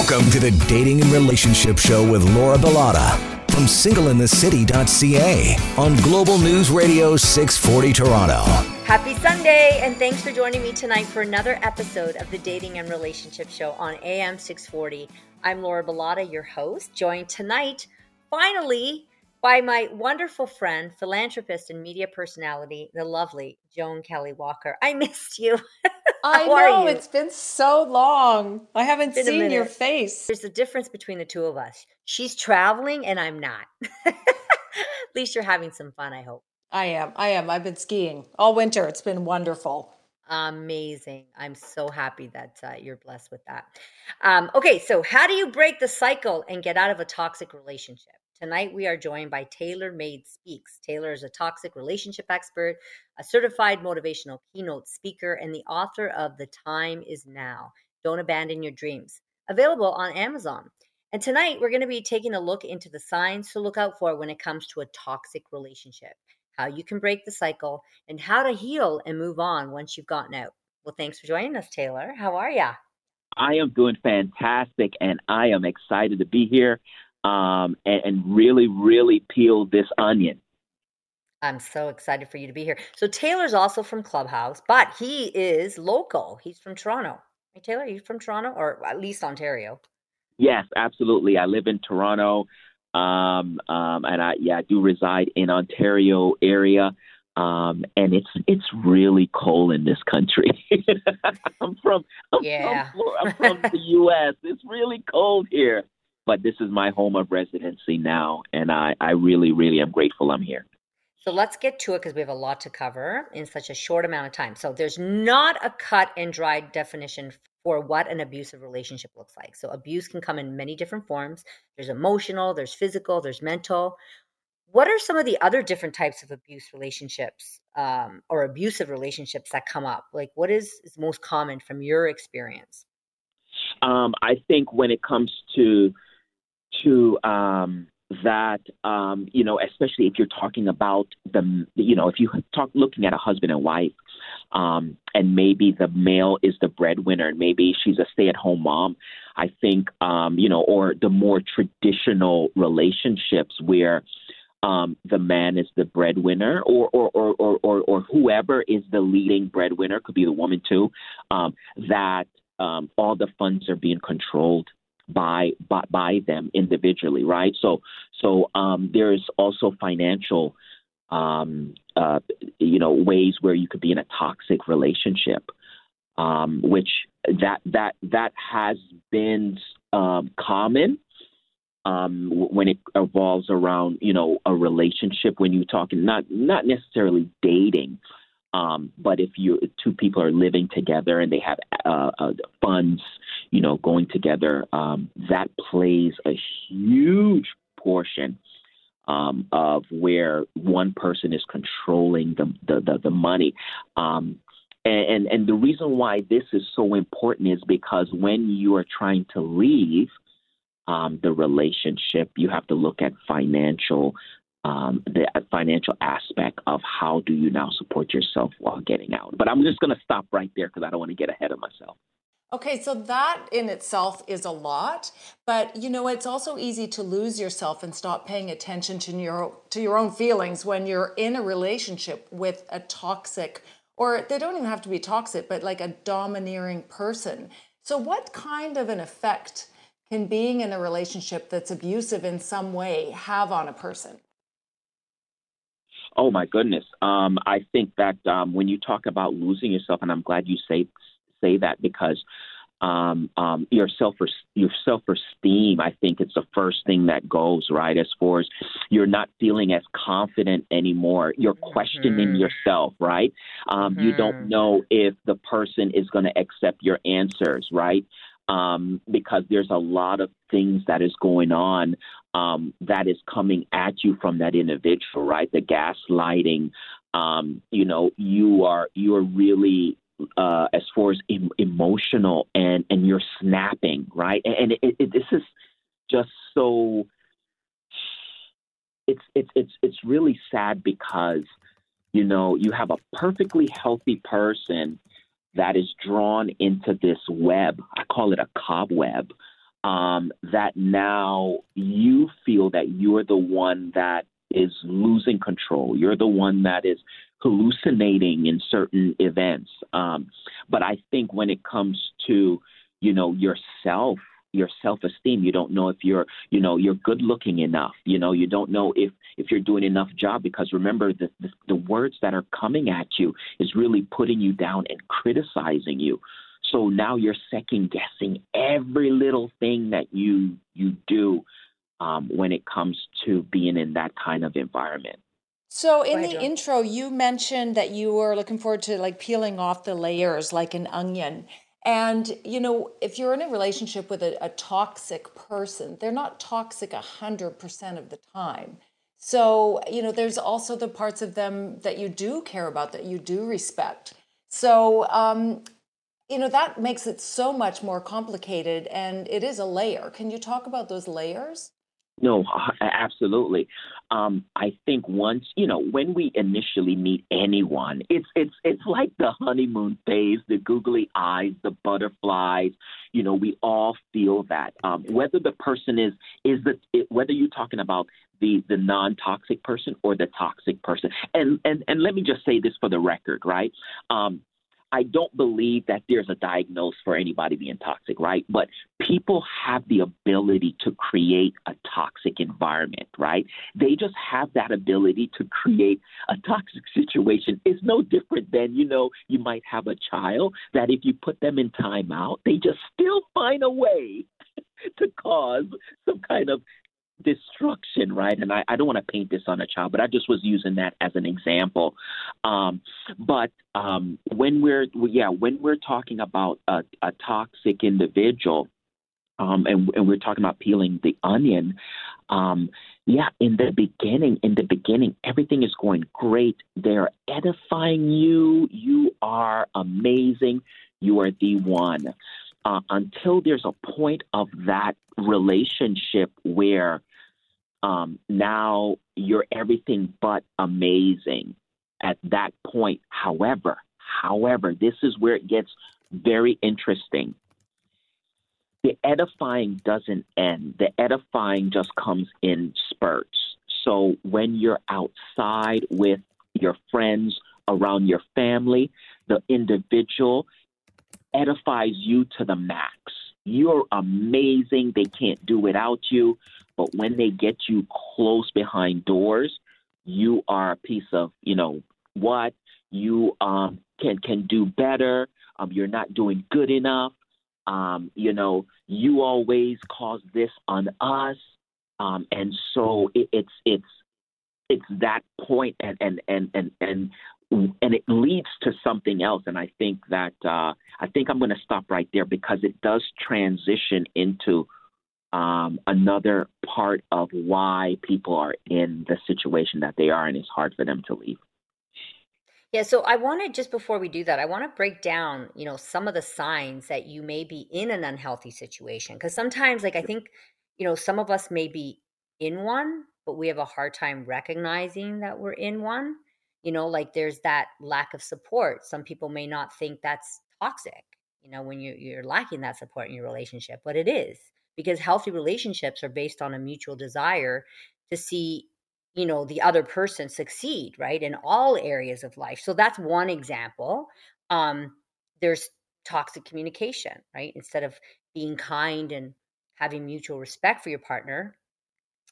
Welcome to the Dating and Relationship Show with Laura Bilotta from singleinthecity.ca on Global News Radio 640 Toronto. Happy Sunday, and thanks for joining me tonight for another episode of the Dating and Relationship Show on AM 640. I'm Laura Bilotta, your host, joined tonight, finally, by my wonderful friend, philanthropist, and media personality, the lovely Joan Kelly Walker. I missed you. I know it's been so long. I haven't seen your face. There's a difference between the two of us. She's traveling and I'm not. At least you're having some fun, I hope. I am. I am. I've been skiing all winter. It's been wonderful. Amazing. I'm so happy that uh, you're blessed with that. Um, okay, so how do you break the cycle and get out of a toxic relationship? Tonight, we are joined by Taylor Made Speaks. Taylor is a toxic relationship expert, a certified motivational keynote speaker, and the author of The Time Is Now Don't Abandon Your Dreams, available on Amazon. And tonight, we're going to be taking a look into the signs to look out for when it comes to a toxic relationship, how you can break the cycle, and how to heal and move on once you've gotten out. Well, thanks for joining us, Taylor. How are you? I am doing fantastic, and I am excited to be here um, and, and really, really peel this onion. I'm so excited for you to be here. So Taylor's also from Clubhouse, but he is local. He's from Toronto. Hey, Taylor, are you from Toronto or at least Ontario? Yes, absolutely. I live in Toronto, um, um, and I yeah I do reside in Ontario area. Um, and it's it's really cold in this country. I'm from I'm, yeah. from I'm from the U.S. It's really cold here but this is my home of residency now, and I, I really, really am grateful I'm here. So let's get to it because we have a lot to cover in such a short amount of time. So there's not a cut and dry definition for what an abusive relationship looks like. So abuse can come in many different forms. There's emotional, there's physical, there's mental. What are some of the other different types of abuse relationships um, or abusive relationships that come up? Like what is, is most common from your experience? Um, I think when it comes to to um, that um, you know, especially if you're talking about the you know, if you talk looking at a husband and wife, um, and maybe the male is the breadwinner, and maybe she's a stay-at-home mom. I think um, you know, or the more traditional relationships where um, the man is the breadwinner, or or, or or or or whoever is the leading breadwinner, could be the woman too. Um, that um, all the funds are being controlled by by, by them individually, right? So so um, there's also financial um, uh, you know ways where you could be in a toxic relationship, um, which that that that has been um, common um, when it evolves around you know a relationship when you're talking not not necessarily dating um, but if you two people are living together and they have uh, uh, funds, you know, going together, um, that plays a huge portion um, of where one person is controlling the the, the, the money. Um, and, and the reason why this is so important is because when you are trying to leave um, the relationship, you have to look at financial um, the financial aspect of how do you now support yourself while getting out. But I'm just going to stop right there because I don't want to get ahead of myself. Okay, so that in itself is a lot, but you know it's also easy to lose yourself and stop paying attention to your to your own feelings when you're in a relationship with a toxic or they don't even have to be toxic, but like a domineering person. So what kind of an effect can being in a relationship that's abusive in some way have on a person? Oh my goodness. Um, I think that um, when you talk about losing yourself, and I'm glad you say say that because um, um, your self your self esteem. I think it's the first thing that goes right. As far as you're not feeling as confident anymore, you're questioning mm-hmm. yourself, right? Um, mm-hmm. You don't mm-hmm. know if the person is going to accept your answers, right? Um, because there's a lot of things that is going on um, that is coming at you from that individual, right? The gaslighting, um, you know, you are you are really uh, as far as em- emotional and and you're snapping, right? And, and it, it, this is just so it's it's it's it's really sad because you know you have a perfectly healthy person that is drawn into this web. I call it a cobweb um, that now you feel that you're the one that is losing control. You're the one that is hallucinating in certain events. Um, but I think when it comes to, you know, yourself, your self-esteem, you don't know if you're, you know, you're good looking enough. You know, you don't know if if you're doing enough job because remember the, the the words that are coming at you is really putting you down and criticizing you. So now you're second guessing every little thing that you you do um, when it comes to being in that kind of environment. So in the intro, you mentioned that you were looking forward to like peeling off the layers like an onion. And you know, if you're in a relationship with a, a toxic person, they're not toxic a hundred percent of the time. So you know, there's also the parts of them that you do care about, that you do respect. So um, you know that makes it so much more complicated, and it is a layer. Can you talk about those layers? No, absolutely. Um, I think once you know when we initially meet anyone, it's it's it's like the honeymoon phase, the googly eyes, the butterflies. You know, we all feel that. Um, whether the person is is the it, whether you're talking about the the non toxic person or the toxic person, and and and let me just say this for the record, right? Um, I don't believe that there's a diagnosis for anybody being toxic, right? But people have the ability to create a toxic environment, right? They just have that ability to create a toxic situation. It's no different than, you know, you might have a child that if you put them in timeout, they just still find a way to cause some kind of destruction, right? And I, I don't want to paint this on a child, but I just was using that as an example. Um, but um, when we're yeah, when we're talking about a, a toxic individual, um, and, and, we're talking about peeling the onion. Um, yeah, in the beginning, in the beginning, everything is going great. They're edifying you. You are amazing. You are the one. Uh, until there's a point of that relationship where um, now you're everything but amazing at that point. However, however, this is where it gets very interesting. The edifying doesn't end. The edifying just comes in spurts. So when you're outside with your friends, around your family, the individual edifies you to the max. You're amazing. They can't do without you. But when they get you close behind doors, you are a piece of, you know, what you um, can can do better. Um, you're not doing good enough. Um, you know, you always cause this on us, um, and so it, it's it's it's that point, and and and and and and it leads to something else. And I think that uh, I think I'm going to stop right there because it does transition into um, another part of why people are in the situation that they are, and it's hard for them to leave. Yeah, so I want to just before we do that, I want to break down, you know, some of the signs that you may be in an unhealthy situation because sometimes like I think, you know, some of us may be in one, but we have a hard time recognizing that we're in one. You know, like there's that lack of support. Some people may not think that's toxic, you know, when you you're lacking that support in your relationship, but it is because healthy relationships are based on a mutual desire to see you know the other person succeed right in all areas of life. So that's one example. Um there's toxic communication right? Instead of being kind and having mutual respect for your partner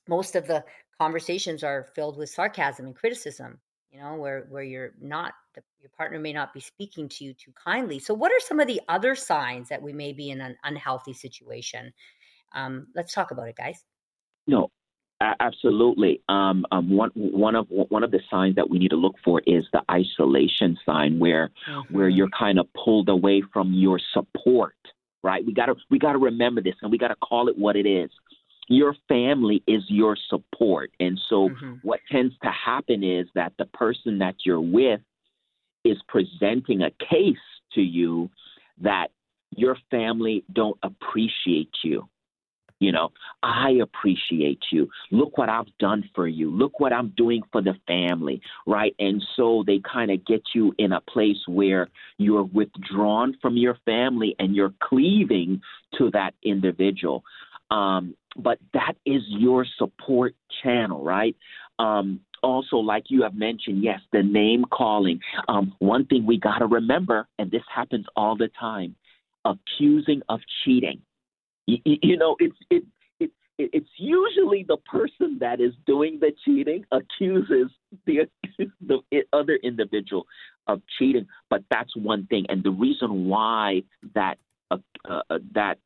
most of the conversations are filled with sarcasm and criticism you know where where you're not the, your partner may not be speaking to you too kindly. So what are some of the other signs that we may be in an unhealthy situation um, let's talk about it, guys. No, absolutely. Um, um, one one of one of the signs that we need to look for is the isolation sign, where mm-hmm. where you're kind of pulled away from your support. Right? We gotta we gotta remember this, and we gotta call it what it is. Your family is your support, and so mm-hmm. what tends to happen is that the person that you're with is presenting a case to you that your family don't appreciate you You know, I appreciate you. Look what I've done for you. Look what I'm doing for the family, right? And so they kind of get you in a place where you're withdrawn from your family and you're cleaving to that individual. Um, but that is your support channel, right? Um, also, like you have mentioned, yes, the name calling. Um, one thing we got to remember, and this happens all the time, accusing of cheating. You, know, it's it, it it's usually the person that is doing the cheating accuses the the other individual of cheating. But that's one thing, and the reason why that uh, uh, that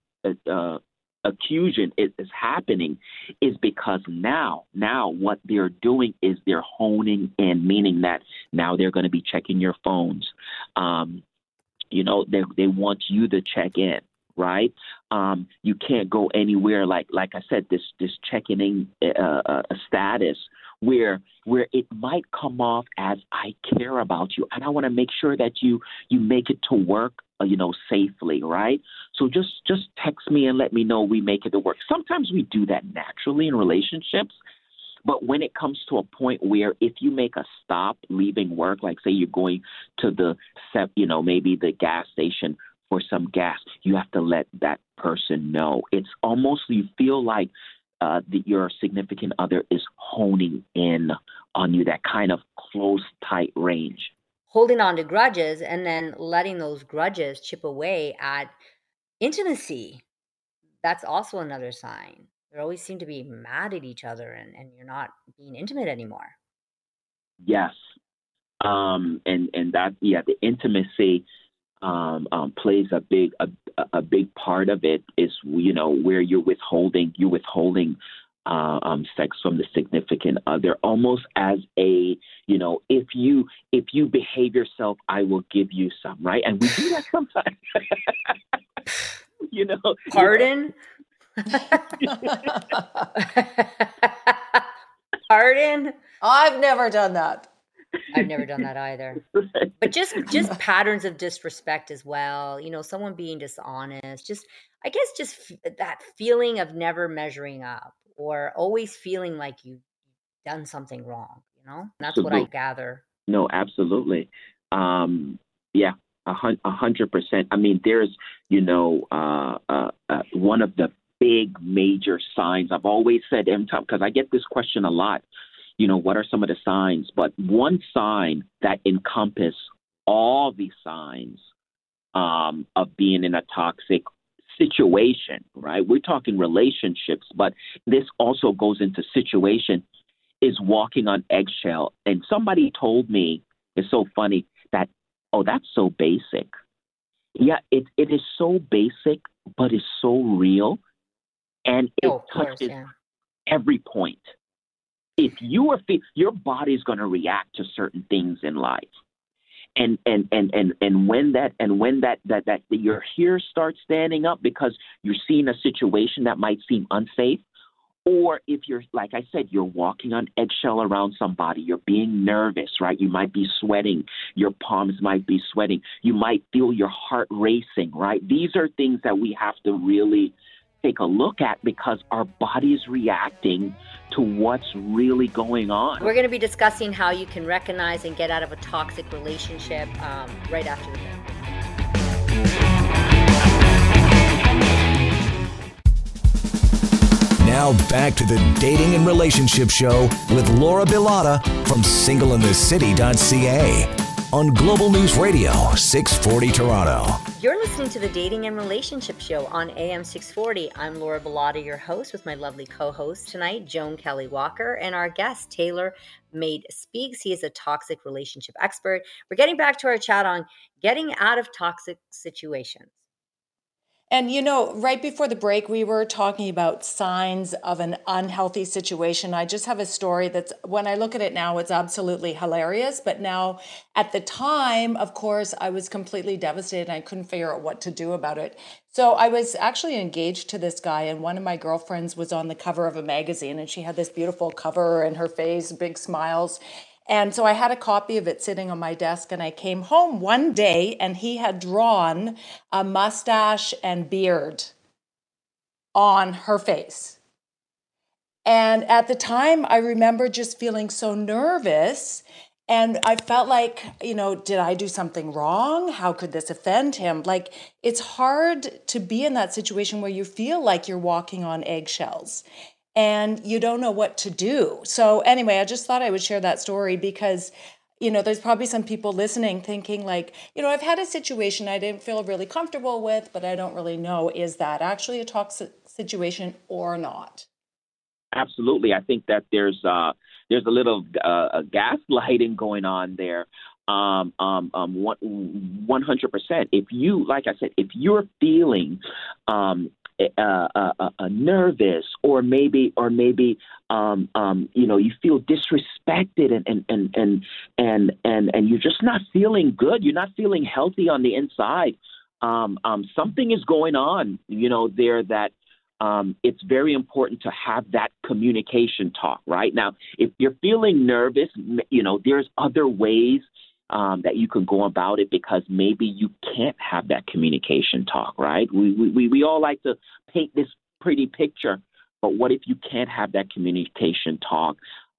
uh, accusation is, is happening is because now, now what they're doing is they're honing in, meaning that now they're going to be checking your phones. Um, you know, they they want you to check in, right? Um, you can't go anywhere like like I said, this this checking in uh, uh, status where where it might come off as I care about you and I want to make sure that you you make it to work uh, you know safely right? So just just text me and let me know we make it to work. Sometimes we do that naturally in relationships but when it comes to a point where if you make a stop leaving work like say you're going to the you know maybe the gas station for some gas you have to let that person know it's almost you feel like uh, that your significant other is honing in on you, that kind of close, tight range. Holding on to grudges and then letting those grudges chip away at intimacy. That's also another sign. They always seem to be mad at each other and, and you're not being intimate anymore. Yes. Um, and, and that, yeah, the intimacy um, um, plays a big a, a big part of it is you know where you're withholding you're withholding uh, um, sex from the significant other almost as a you know if you if you behave yourself I will give you some right? And we do that sometimes. You know. Pardon? Pardon? I've never done that I've never done that either. But just just patterns of disrespect as well. You know, someone being dishonest. Just I guess just f- that feeling of never measuring up or always feeling like you've done something wrong. You know, that's absolutely. what I gather. No, absolutely. Um, yeah, a hundred percent. I mean, there's you know uh, uh, uh, one of the big major signs I've always said every time because I get this question a lot you know, what are some of the signs? But one sign that encompass all the signs um, of being in a toxic situation, right? We're talking relationships, but this also goes into situation is walking on eggshell. And somebody told me, it's so funny that, oh, that's so basic. Yeah, it, it is so basic, but it's so real. And it oh, touches course, yeah. every point if you are your body's going to react to certain things in life. And and and and and when that and when that that that your hair starts standing up because you're seeing a situation that might seem unsafe or if you're like i said you're walking on eggshell around somebody you're being nervous right? You might be sweating your palms might be sweating you might feel your heart racing right? These are things that we have to really take a look at because our body is reacting to what's really going on. We're going to be discussing how you can recognize and get out of a toxic relationship um, right after the break. Now back to the Dating and Relationship Show with Laura Bilotta from singleinthecity.ca on Global News Radio 640 Toronto. You're listening to the Dating and Relationship Show on AM 640. I'm Laura Bilotta, your host, with my lovely co host tonight, Joan Kelly Walker, and our guest, Taylor Made Speaks. He is a toxic relationship expert. We're getting back to our chat on getting out of toxic situations. And you know, right before the break, we were talking about signs of an unhealthy situation. I just have a story that's, when I look at it now, it's absolutely hilarious. But now, at the time, of course, I was completely devastated and I couldn't figure out what to do about it. So I was actually engaged to this guy, and one of my girlfriends was on the cover of a magazine, and she had this beautiful cover and her face, big smiles. And so I had a copy of it sitting on my desk, and I came home one day and he had drawn a mustache and beard. on her face. And at the time, I remember just feeling so nervous. And I felt like, you know, did I do something wrong? How could this offend him? Like, it's hard to be in that situation where you feel like you're walking on eggshells and you don't know what to do. So, anyway, I just thought I would share that story because you know, there's probably some people listening thinking, like, you know, I've had a situation I didn't feel really comfortable with, but I don't really know is that actually a toxic situation or not? Absolutely. I think that there's uh, there's a little uh, gaslighting going on there. Um, um, um, 100%. If you, like I said, if you're feeling um, uh, uh, uh, nervous or maybe or maybe um, um, you know you feel disrespected and and and and and and, and you're just not feeling good. You're not feeling healthy on the inside. Um, um, something is going on you know there that um, it's very important to have that communication talk right? Now if you're feeling nervous you know there's other ways um, that you can go about it because maybe you can't have that communication talk, right? We, we, we all like to paint this pretty picture, but what if you can't have that communication talk?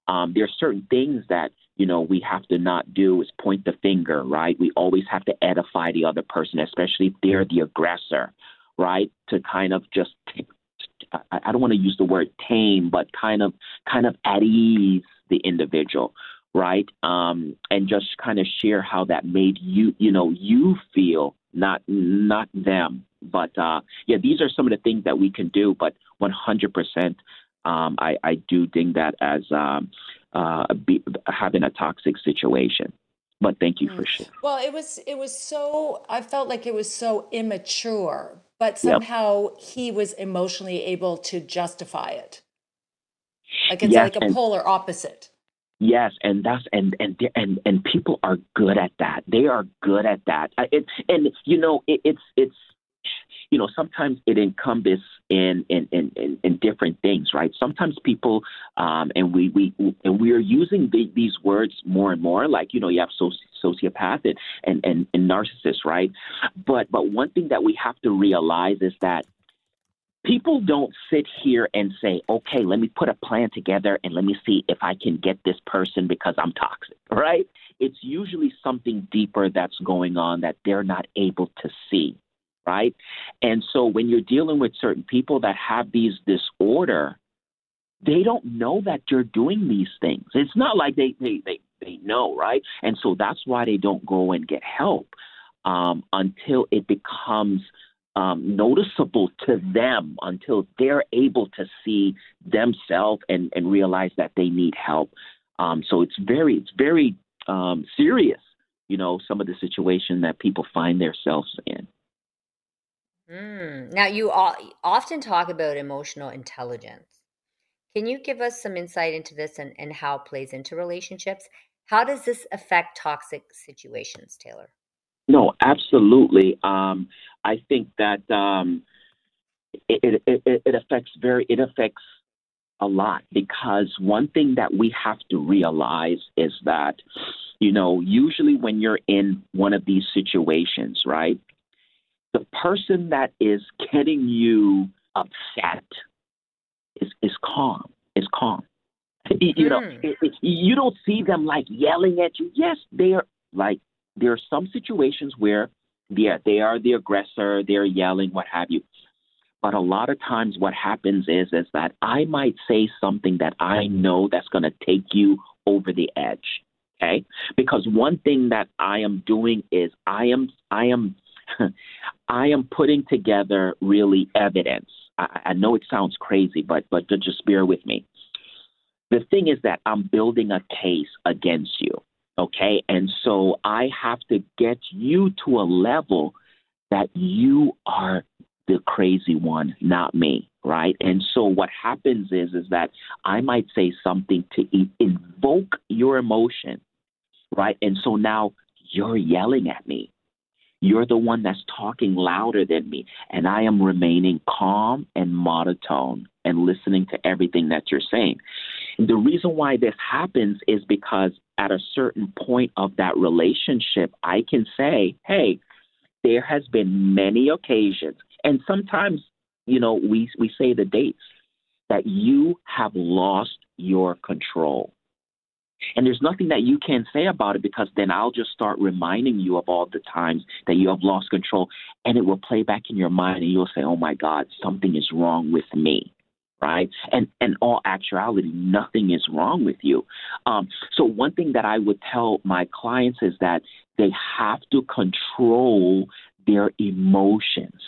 Um, there are certain things that you know we have to not do is point the finger, right? We always have to edify the other person, especially if they're the aggressor, right? To kind of just I don't want to use the word tame, but kind of kind of at ease the individual, right? Um, and just kind of share how that made you, you know, you feel, not not them. But uh, yeah, these are some of the things that we can do. But 100%, um, I, I do ding that as um, uh, be, having a toxic situation. But thank you for mm. sharing. Well, it was it was so I felt like it was so immature, but somehow yep. he was emotionally able to justify it. Like it's yes, like a and- polar opposite. Yes, and that's and and and and people are good at that. They are good at that. It, and you know, it, it's it's you know sometimes it encompasses in in, in in different things, right? Sometimes people um, and we we and we are using the, these words more and more. Like you know, you have soci- sociopath and, and and narcissist, right? But but one thing that we have to realize is that people don't sit here and say, okay, let me put a plan together and let me see if I can get this person because I'm toxic, right? It's usually something deeper that's going on that they're not able to see, right? And so when you're dealing with certain people that have these disorder, they don't know that you're doing these things. It's not like they, they, they, they know, right? And so that's why they don't go and get help um, until it becomes – um, noticeable to them until they're able to see themselves and, and realize that they need help. Um, so it's very it's very um, serious, you know, some of the situation that people find themselves in. Mm. Now, you often talk about emotional intelligence. Can you give us some insight into this and, and how it plays into relationships? How does this affect toxic situations, Taylor? No, absolutely. Um, I think that um, it, it, it, it affects very it affects a lot because one thing that we have to realize is that you know usually when you're in one of these situations, right, the person that is getting you upset is is calm. Is calm. You know, mm. it, it, you don't see them like yelling at you. Yes, they are like there are some situations where, yeah, they are the aggressor, they're yelling, what have you. But a lot of times, what happens is is that I might say something that I know that's going to take you over the edge. Okay, because one thing that I am doing is I am I am I am putting together really evidence. I, I know it sounds crazy, but but just bear with me. The thing is that I'm building a case against you. Okay. And so I have to get you to a level that you are the crazy one, not me. Right. And so what happens is, is that I might say something to invoke your emotion. Right. And so now you're yelling at me. You're the one that's talking louder than me. And I am remaining calm and monotone and listening to everything that you're saying. The reason why this happens is because at a certain point of that relationship, I can say, hey, there has been many occasions, and sometimes you know, we we say the dates that you have lost your control. And there's nothing that you can say about it because then I'll just start reminding you of all the times that you have lost control and it will play back in your mind and you'll say, "Oh my god, something is wrong with me." Right? And in all actuality, nothing is wrong with you. Um, so one thing that I would tell my clients is that they have to control their emotions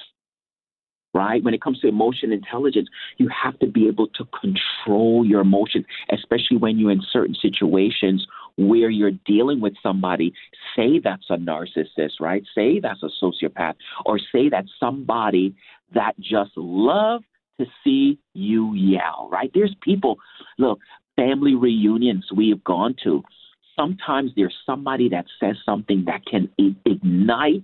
right? When it comes to emotion intelligence, you have to be able to control your emotions, especially when you're in certain situations where you're dealing with somebody, say that's a narcissist, right? Say that's a sociopath, or say that's somebody that just love to see you yell, right? There's people, look, family reunions we have gone to. Sometimes there's somebody that says something that can ignite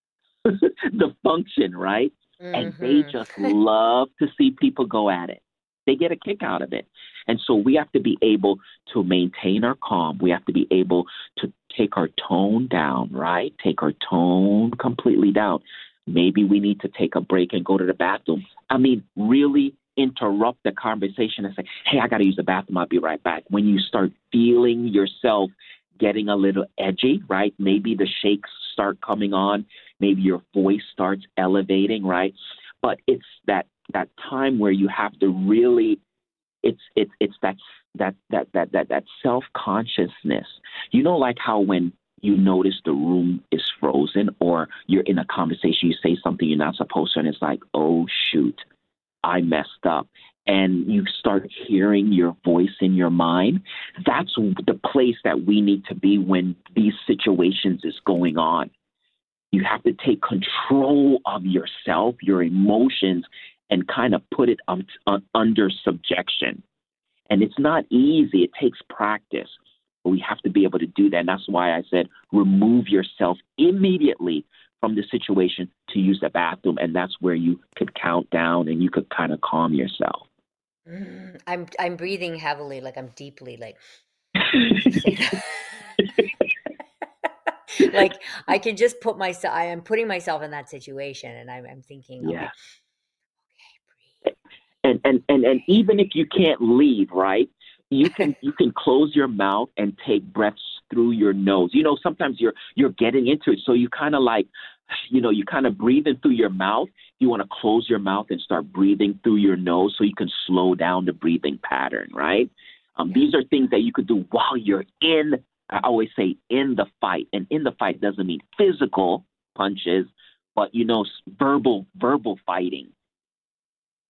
the function, right? Mm-hmm. And they mm-hmm. just love to see people go at it. They get a kick out of it. And so we have to be able to maintain our calm. We have to be able to take our tone down, right? Take our tone completely down. Maybe we need to take a break and go to the bathroom. I mean, really interrupt the conversation and say, hey, I got to use the bathroom. I'll be right back. When you start feeling yourself getting a little edgy, right? Maybe the shakes start coming on maybe your voice starts elevating, right? But it's that that time where you have to really it's it's it's that that that that that that self consciousness. You know, like how when you notice the room is frozen or you're in a conversation, you say something you're not supposed to, and it's like, oh shoot, I messed up. And you start hearing your voice in your mind. That's the place that we need to be when these situations is going on. You have to take control of yourself, your emotions, and kind of put it un- un- under subjection. And it's not easy, it takes practice. But we have to be able to do that. And that's why I said remove yourself immediately from the situation to use the bathroom. And that's where you could count down and you could kind of calm yourself. Mm, I'm I'm breathing heavily, like I'm deeply like like I can just put myself. I am putting myself in that situation, and I'm, I'm thinking, yeah. Okay, and and and and even if you can't leave, right? You can you can close your mouth and take breaths through your nose. You know, sometimes you're you're getting into it, so you kind of like, you know, you kind of breathing through your mouth. You want to close your mouth and start breathing through your nose, so you can slow down the breathing pattern, right? Um, these are things that you could do while you're in I always say in the fight, and in the fight doesn't mean physical punches, but you know, verbal verbal fighting.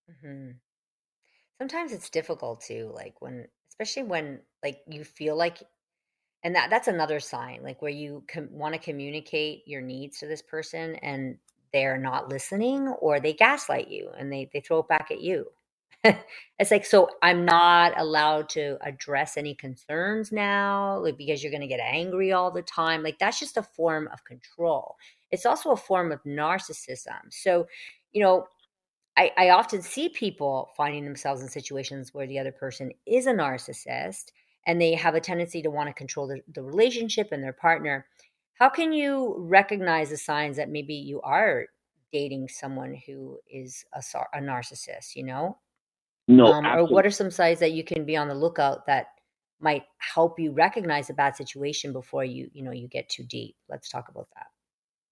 Mm-hmm. Sometimes it's difficult too, like when, especially when like you feel like, and that that's another sign, like where you com- want to communicate your needs to this person and they're not listening, or they gaslight you and they they throw it back at you. it's like so i'm not allowed to address any concerns now like because you're going to get angry all the time like that's just a form of control it's also a form of narcissism so you know I, I often see people finding themselves in situations where the other person is a narcissist and they have a tendency to want to control the, the relationship and their partner how can you recognize the signs that maybe you are dating someone who is a, a narcissist you know no. Um, or what are some signs that you can be on the lookout that might help you recognize a bad situation before you, you know, you get too deep? Let's talk about that.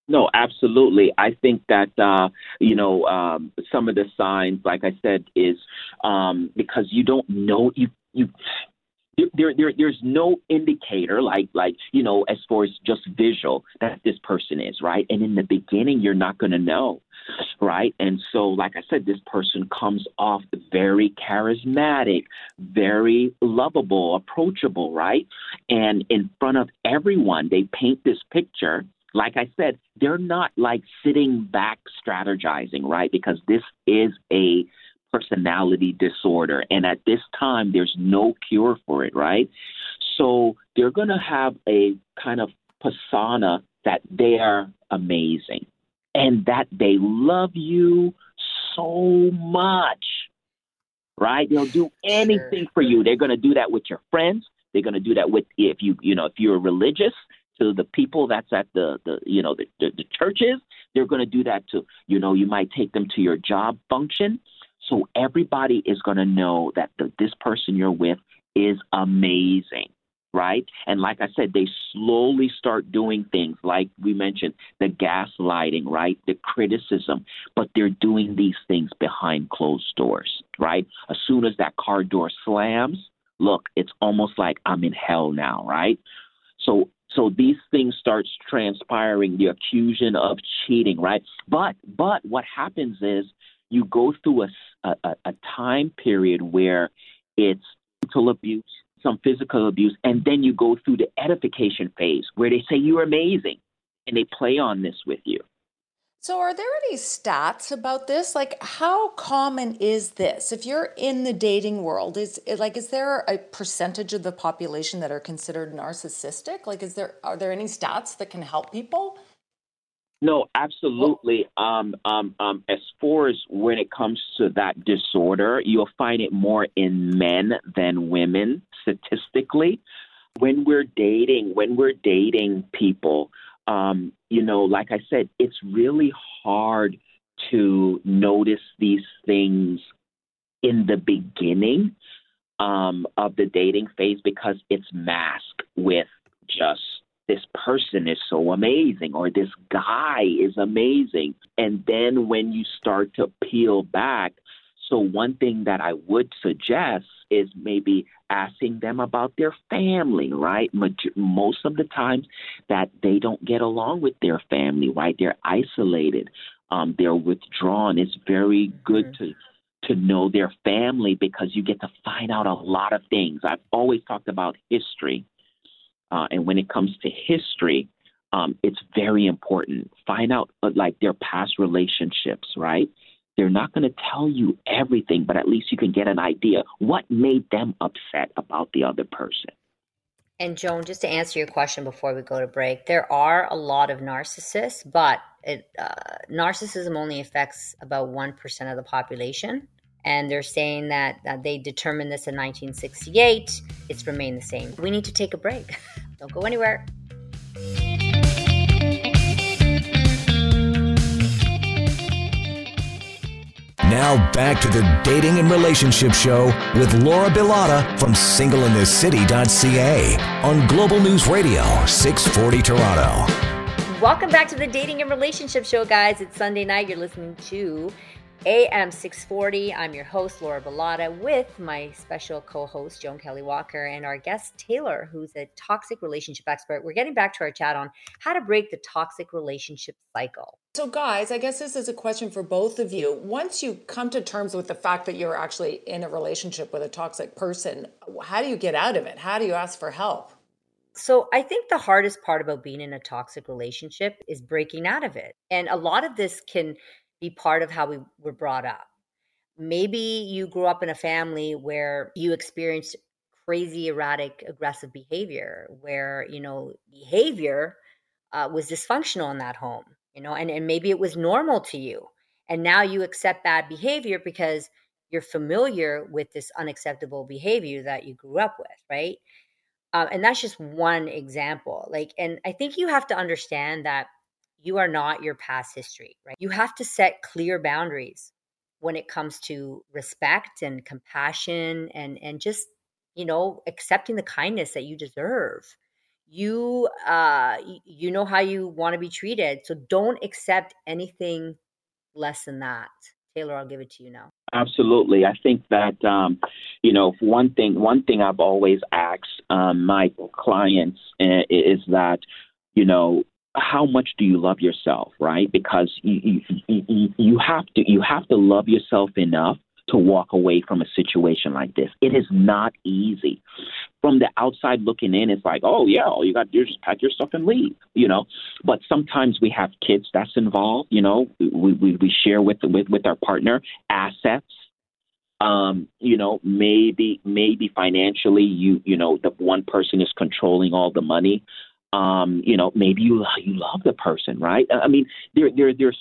No, absolutely. I think that uh, you know um, some of the signs, like I said, is um, because you don't know you you there, there there's no indicator like like you know as far as just visual that this person is right? And in the beginning you're not going to know right? And so like i said this person comes off very charismatic very lovable approachable right? And in front of everyone they paint this picture like I said, they're not like sitting back strategizing, right? Because this is a personality disorder. And at this time, there's no cure for it, right? So they're going to have a kind of persona that they are amazing and that they love you so much, right? They'll do anything sure. for you. They're going to do that with your friends. They're going to do that with if you you know if you're religious to the people that's at the the you know the, the, the churches They're going to do that to, you know, you might take them to your job function. So everybody is going to know that the, this person you're with is amazing, right? And like I said, they slowly start doing things like we mentioned the gaslighting, right? The criticism, but they're doing these things behind closed doors, right? As soon as that car door slams, look, it's almost like I'm in hell now, right? So so these things starts transpiring, the accusation of cheating, right? But but what happens is you go through a, a, a time period where it's mental abuse, some physical abuse, and then you go through the edification phase where they say you're amazing and they play on this with you. So, are there any stats about this? Like, how common is this? If you're in the dating world, is like, is there a percentage of the population that are considered narcissistic? Like, is there are there any stats that can help people? No, absolutely. Um, um, um, as far as when it comes to that disorder, you'll find it more in men than women statistically. When we're dating, when we're dating people, um, you know, like I said, it's really hard to notice these things in the beginning um, of the dating phase because it's masked with just this person is so amazing or this guy is amazing. And then when you start to peel back, so one thing that I would suggest is maybe asking them about their family, right? Most of the times that they don't get along with their family, right? They're isolated, um, they're withdrawn. It's very good mm-hmm. to to know their family because you get to find out a lot of things. I've always talked about history uh, and when it comes to history, um, it's very important. Find out uh, like their past relationships, right? They're not going to tell you everything, but at least you can get an idea what made them upset about the other person. And Joan, just to answer your question before we go to break, there are a lot of narcissists, but it, uh, narcissism only affects about 1% of the population. And they're saying that, that they determined this in 1968. It's remained the same. We need to take a break. Don't go anywhere. Now back to the Dating and Relationship Show with Laura Bilotta from singleinthecity.ca on Global News Radio 640 Toronto. Welcome back to the Dating and Relationship Show, guys. It's Sunday night. You're listening to AM 640. I'm your host, Laura Bilotta, with my special co host, Joan Kelly Walker, and our guest, Taylor, who's a toxic relationship expert. We're getting back to our chat on how to break the toxic relationship cycle. So, guys, I guess this is a question for both of you. Once you come to terms with the fact that you're actually in a relationship with a toxic person, how do you get out of it? How do you ask for help? So, I think the hardest part about being in a toxic relationship is breaking out of it. And a lot of this can be part of how we were brought up. Maybe you grew up in a family where you experienced crazy, erratic, aggressive behavior, where, you know, behavior uh, was dysfunctional in that home, you know, and, and maybe it was normal to you. And now you accept bad behavior because you're familiar with this unacceptable behavior that you grew up with, right? Um, and that's just one example. Like, and I think you have to understand that you are not your past history, right? You have to set clear boundaries when it comes to respect and compassion and and just, you know, accepting the kindness that you deserve. You uh you know how you want to be treated, so don't accept anything less than that. Taylor, I'll give it to you now. Absolutely, I think that um, you know one thing. One thing I've always asked um, my clients uh, is that you know how much do you love yourself, right? Because you, you, you have to you have to love yourself enough to walk away from a situation like this. It is not easy. From the outside looking in, it's like, oh yeah, all you got to do is just pack your stuff and leave, you know. But sometimes we have kids that's involved, you know. We we, we share with with with our partner assets. Um, you know, maybe maybe financially, you you know, the one person is controlling all the money um, you know, maybe you you love the person, right? I mean, there there there's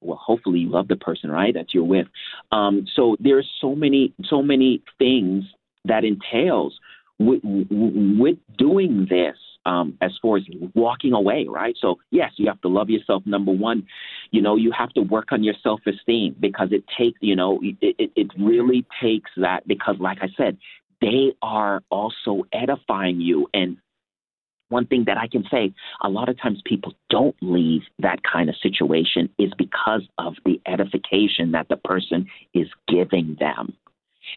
well, hopefully you love the person, right? That you're with. Um, so there's so many so many things that entails with, with doing this. um, as far as walking away, right? So yes, you have to love yourself. Number one, you know, you have to work on your self esteem because it takes, you know, it, it, it really takes that because, like I said, they are also edifying you and one thing that I can say, a lot of times people don't leave that kind of situation is because of the edification that the person is giving them.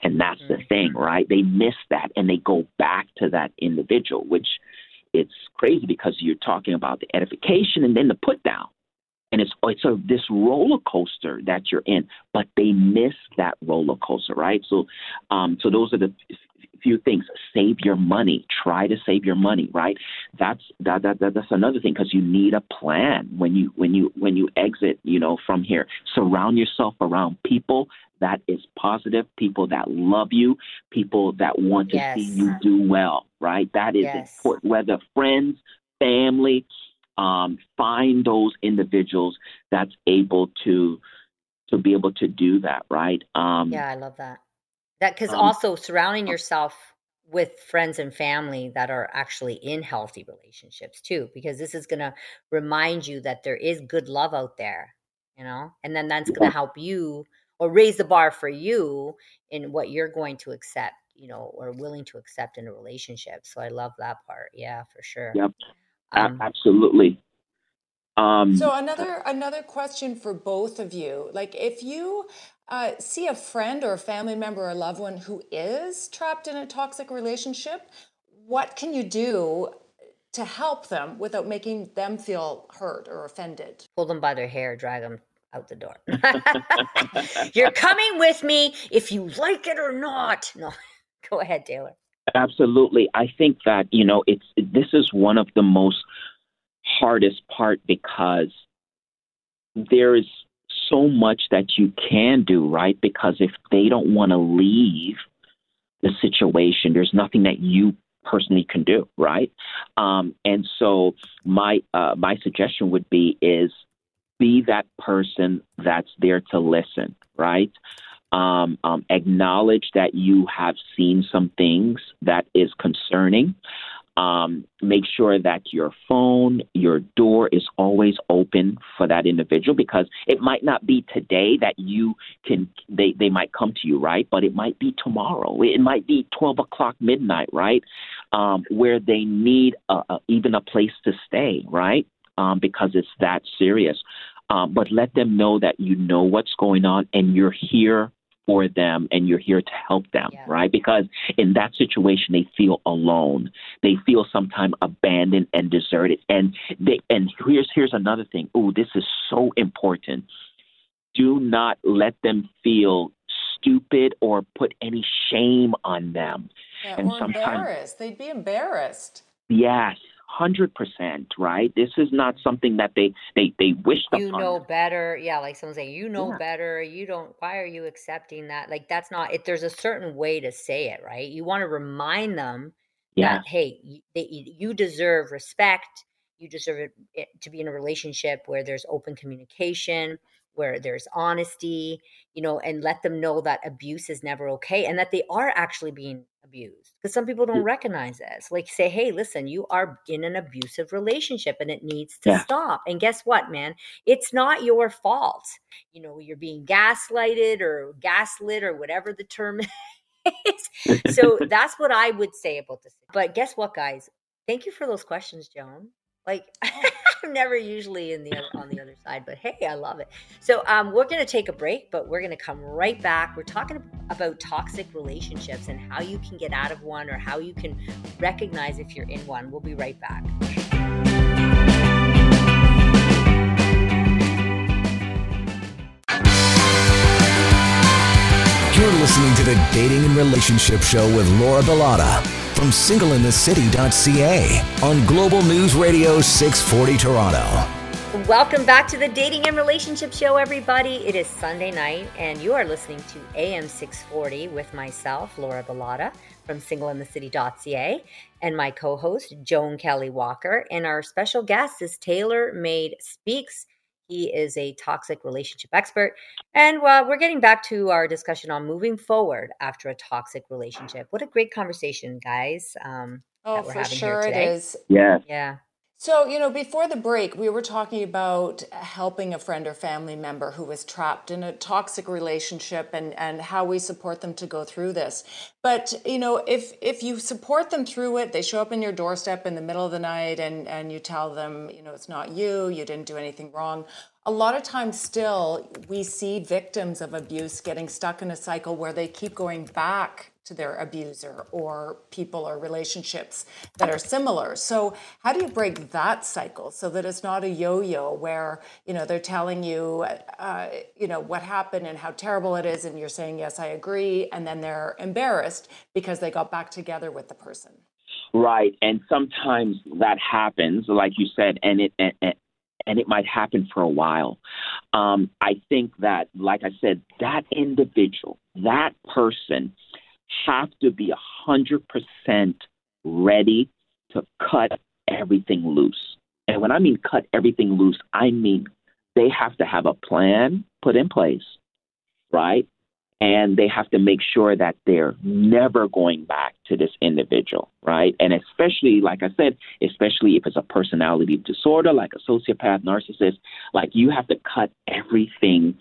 And that's the thing, right? They miss that and they go back to that individual, which it's crazy because you're talking about the edification and then the put down. And it's it's a this roller coaster that you're in, but they miss that roller coaster, right? So, um, so those are the few things. Save your money. Try to save your money, right? That's that, that, that that's another thing because you need a plan when you when you when you exit, you know, from here. Surround yourself around people that is positive, people that love you, people that want to yes. see you do well, right? That is yes. important. Whether friends, family, um, find those individuals that's able to to be able to do that, right? Um, yeah, I love that. That because um, also surrounding yourself with friends and family that are actually in healthy relationships too, because this is going to remind you that there is good love out there, you know, and then that's going to help you or raise the bar for you in what you're going to accept, you know, or willing to accept in a relationship. So I love that part. Yeah, for sure. Yep. Um, Absolutely. Um, so another another question for both of you, like if you uh, see a friend or a family member or a loved one who is trapped in a toxic relationship, what can you do to help them without making them feel hurt or offended? Pull them by their hair, drag them out the door. You're coming with me if you like it or not. No, go ahead, Taylor. Absolutely. I think that, you know, it's this is one of the most hardest part because there's so much that you can do, right? Because if they don't want to leave the situation, there's nothing that you personally can do, right? Um, and so my uh, my suggestion would be is be that person that's there to listen, right? Um, um, acknowledge that you have seen some things that is concerning. Um, make sure that your phone, your door is always open for that individual because it might not be today that you can, they, they might come to you, right? But it might be tomorrow. It might be 12 o'clock midnight, right? Um, where they need a, a, even a place to stay, right? Um, because it's that serious. Um, but let them know that you know what's going on and you're here for them and you're here to help them, yeah. right? Because in that situation, they feel alone. They feel sometimes abandoned and deserted. And they and here's here's another thing. Oh, this is so important. Do not let them feel stupid or put any shame on them. Yeah, and or embarrassed. They'd be embarrassed. Yes, hundred percent, right? This is not something that they they they wish. You know better, yeah. Like someone saying, you know yeah. better. You don't. Why are you accepting that? Like that's not. If there's a certain way to say it, right? You want to remind them yeah. that hey, you, they, you deserve respect. You deserve it, to be in a relationship where there's open communication where there's honesty, you know, and let them know that abuse is never okay and that they are actually being abused. Because some people don't recognize this. Like say, hey, listen, you are in an abusive relationship and it needs to yeah. stop. And guess what, man? It's not your fault. You know, you're being gaslighted or gaslit or whatever the term is. so that's what I would say about this. But guess what, guys? Thank you for those questions, Joan. Like I'm never usually in the on the other side, but hey, I love it. So um, we're gonna take a break, but we're gonna come right back. We're talking about toxic relationships and how you can get out of one or how you can recognize if you're in one. We'll be right back. You're listening to the Dating and Relationship Show with Laura Bilotta from singleinthecity.ca on Global News Radio 640 Toronto. Welcome back to the Dating and Relationship Show, everybody. It is Sunday night, and you are listening to AM 640 with myself, Laura Bilotta from singleinthecity.ca, and my co host, Joan Kelly Walker. And our special guest is Taylor Made Speaks. He is a toxic relationship expert. And uh, we're getting back to our discussion on moving forward after a toxic relationship. What a great conversation, guys. Um, oh, for sure it is. Yeah. Yeah. So, you know, before the break, we were talking about helping a friend or family member who was trapped in a toxic relationship and, and how we support them to go through this. But, you know, if if you support them through it, they show up in your doorstep in the middle of the night and, and you tell them, you know, it's not you, you didn't do anything wrong. A lot of times still we see victims of abuse getting stuck in a cycle where they keep going back to their abuser or people or relationships that are similar. So how do you break that cycle so that it's not a yo-yo where you know they're telling you uh, you know what happened and how terrible it is, and you're saying yes, I agree, and then they're embarrassed because they got back together with the person. Right, and sometimes that happens, like you said, and it and, and it might happen for a while. Um, I think that, like I said, that individual, that person have to be a hundred percent ready to cut everything loose. And when I mean cut everything loose, I mean they have to have a plan put in place, right? And they have to make sure that they're never going back to this individual, right? And especially, like I said, especially if it's a personality disorder, like a sociopath, narcissist, like you have to cut everything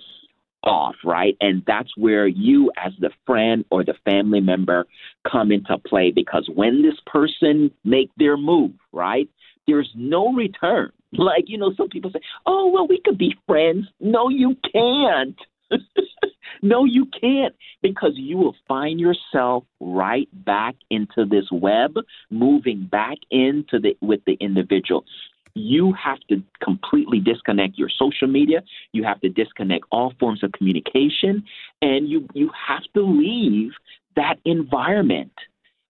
off, right? And that's where you, as the friend or the family member, come into play because when this person make their move, right, there's no return. Like you know, some people say, "Oh, well, we could be friends." No, you can't. no, you can't because you will find yourself right back into this web, moving back into the with the individual you have to completely disconnect your social media. You have to disconnect all forms of communication, and you you have to leave that environment.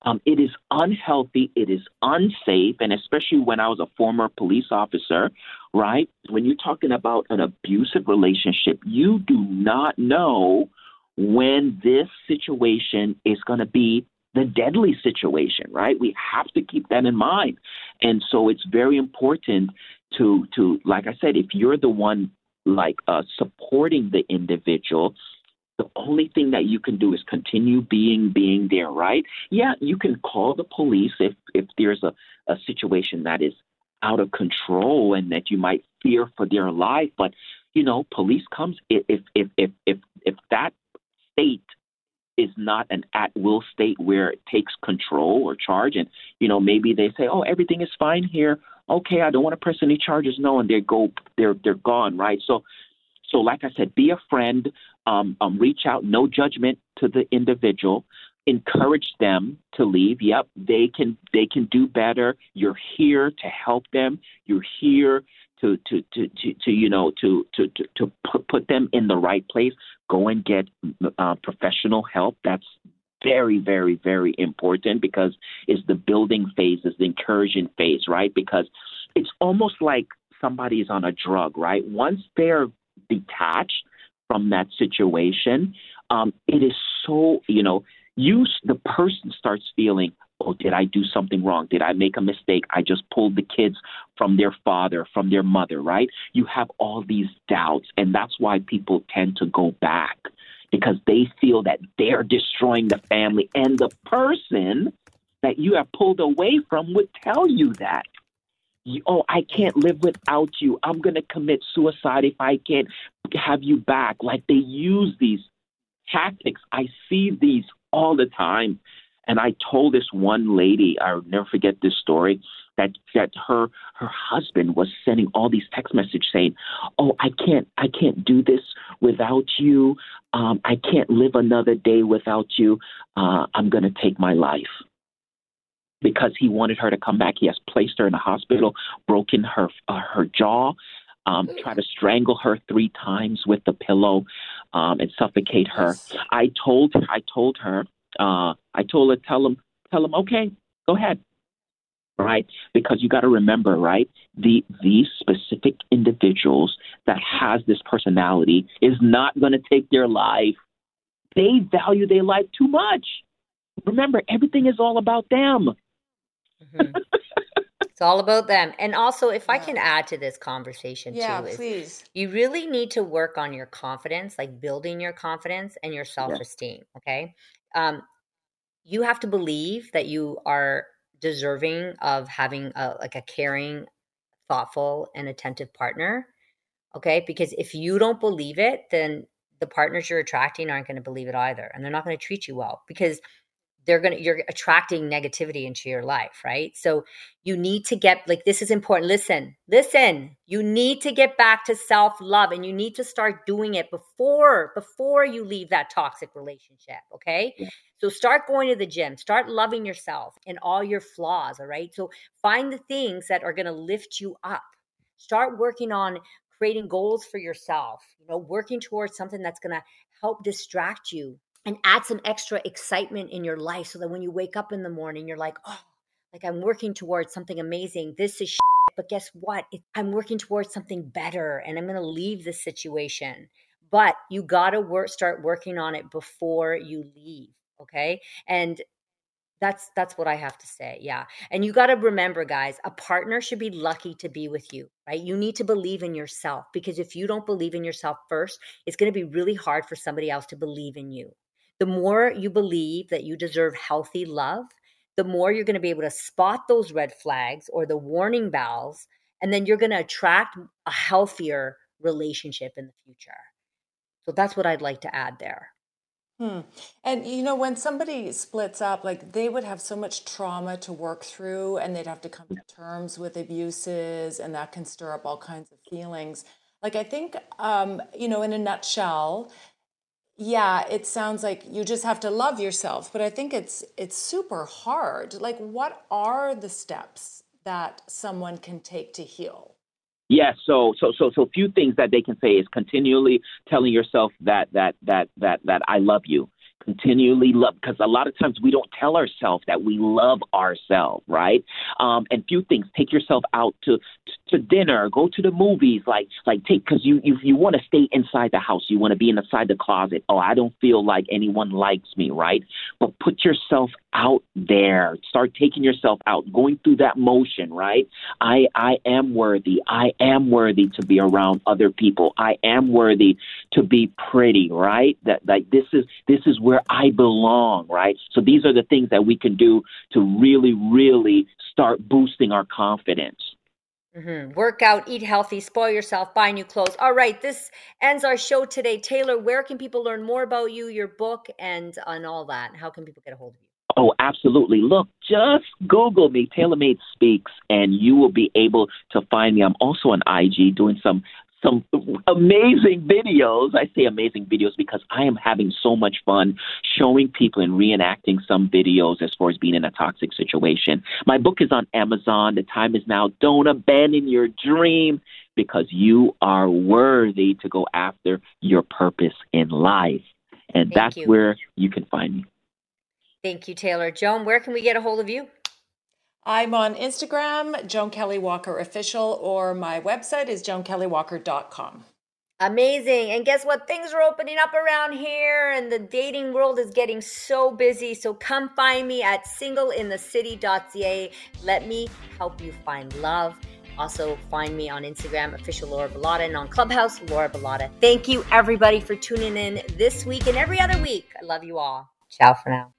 Um, it is unhealthy. It is unsafe, and especially when I was a former police officer, right? When you're talking about an abusive relationship, you do not know when this situation is going to be the deadly situation, right? We have to keep that in mind. And so it's very important to to like I said, if you're the one like uh, supporting the individual, the only thing that you can do is continue being being there, right? Yeah, you can call the police if if there's a, a situation that is out of control and that you might fear for their life, but you know, police comes if if if if if that state is not an at will state where it takes control or charge. And, you know, maybe they say, oh, everything is fine here. Okay, I don't want to press any charges. No, and they go, they're, they're gone, right? So, so like I said, be a friend, um, um, reach out, no judgment to the individual, encourage them to leave. Yep, they can, they can do better. You're here to help them. You're here to to to to, to you know to to to, to put, put them in the right place go and get uh, professional help. That's very very very important because it's the building phase it's the incursion phase right? Because it's almost like somebody is on a drug right? Once they're detached from that situation um, it is so you know you the person starts feeling oh, did I do something wrong? Did I make a mistake? I just pulled the kids from their father, from their mother, right? You have all these doubts, and that's why people tend to go back because they feel that they're destroying the family, and the person that you have pulled away from would tell you that. Oh, I can't live without you. I'm going to commit suicide if I can't have you back. Like they use these tactics. I see these all the time. And I told this one lady, I'll never forget this story, that that her her husband was sending all these text messages saying, "Oh, I can't I can't do this without you. Um, I can't live another day without you. Uh, I'm going to take my life." Because he wanted her to come back, he has placed her in a hospital, broken her uh, her jaw, um, try to strangle her three times with the pillow um, and suffocate her. I told I told her uh, I told her, tell him, tell him, okay, go ahead. Right? Because you got to remember, right? The these specific individuals that has this personality is not going to take their life. They value their life too much. Remember, everything is all about them. Mm-hmm. It's all about them. And also, if yeah. I can add to this conversation yeah, too, please. you really need to work on your confidence, like building your confidence and your self esteem. Yeah. Okay. Um, you have to believe that you are deserving of having a, like a caring, thoughtful, and attentive partner. Okay. Because if you don't believe it, then the partners you're attracting aren't going to believe it either. And they're not going to treat you well because they're going to you're attracting negativity into your life right? So you need to get like this is important listen listen you need to get back to self love and you need to start doing it before before you leave that toxic relationship okay? Yeah. so start going to the gym start loving yourself and all your flaws all right? So find the things that are going to lift you up. Start working on creating goals for yourself you know working towards something that's going to help distract you and add some extra excitement in your life so that when you wake up in the morning, you're like, oh, like I'm working towards something amazing. This is, shit, but guess what? It, I'm working towards something better and I'm going to leave this situation. But you got to work, start working on it before you leave. Okay. And that's that's what i have to say yeah and you got to remember guys a partner should be lucky to be with you right you need to believe in yourself because if you don't believe in yourself first it's going to be really hard for somebody else to believe in you the more you believe that you deserve healthy love, the more you're going to be able to spot those red flags or the warning bells. And then you're going to attract a healthier relationship in the future. So that's what I'd like to add there. Hmm. And you know, when somebody splits up, like they would have so much trauma to work through, and they'd have to come to terms with abuses, and that can stir up all kinds of feelings. Like, I think, um, you know, in a nutshell, yeah it sounds like you just have to love yourself but i think it's it's super hard. Like what are the steps that someone can take to heal? Yeah so so so so few things that they can say is continually telling yourself that that that that that i love you. Continually love because a lot of times we don't tell ourselves that we love ourselves right? Um and few things take yourself out to to dinner go to the movies like like take because you you, you want to stay inside the house. You want to be inside the closet. Oh i don't feel like anyone likes me right? But put yourself out there. Start taking yourself out going through that motion right? I i am worthy. I am worthy to be around other people. I am worthy to be pretty right? That like this is this is where I belong, right? So these are the things that we can do to really, really start boosting our confidence. Mm-hmm. Work out, eat healthy, spoil yourself, buy new clothes. All right, this ends our show today. Taylor, where can people learn more about you, your book, and on all that? How can people get a hold of you? Oh, absolutely. Look, just Google me, TaylorMade Speaks, and you will be able to find me. I'm also on IG doing some some amazing videos. I say amazing videos because I am having so much fun showing people and reenacting some videos as far as being in a toxic situation. My book is on Amazon. The time is now. Don't abandon your dream because you are worthy to go after your purpose in life. And Thank that's you. where you can find me. Thank you, Taylor. Joan, where can we get a hold of you? I'm on Instagram, Joan Kelly Walker Official, or my website is joankellywalker.com. Amazing. And guess what? Things are opening up around here, and the dating world is getting so busy. So come find me at singleinthecity.ca. Let me help you find love. Also, find me on Instagram, official Laura Bilotta, and on Clubhouse, Laura Bilotta. Thank you, everybody, for tuning in this week and every other week. I love you all. Ciao for now.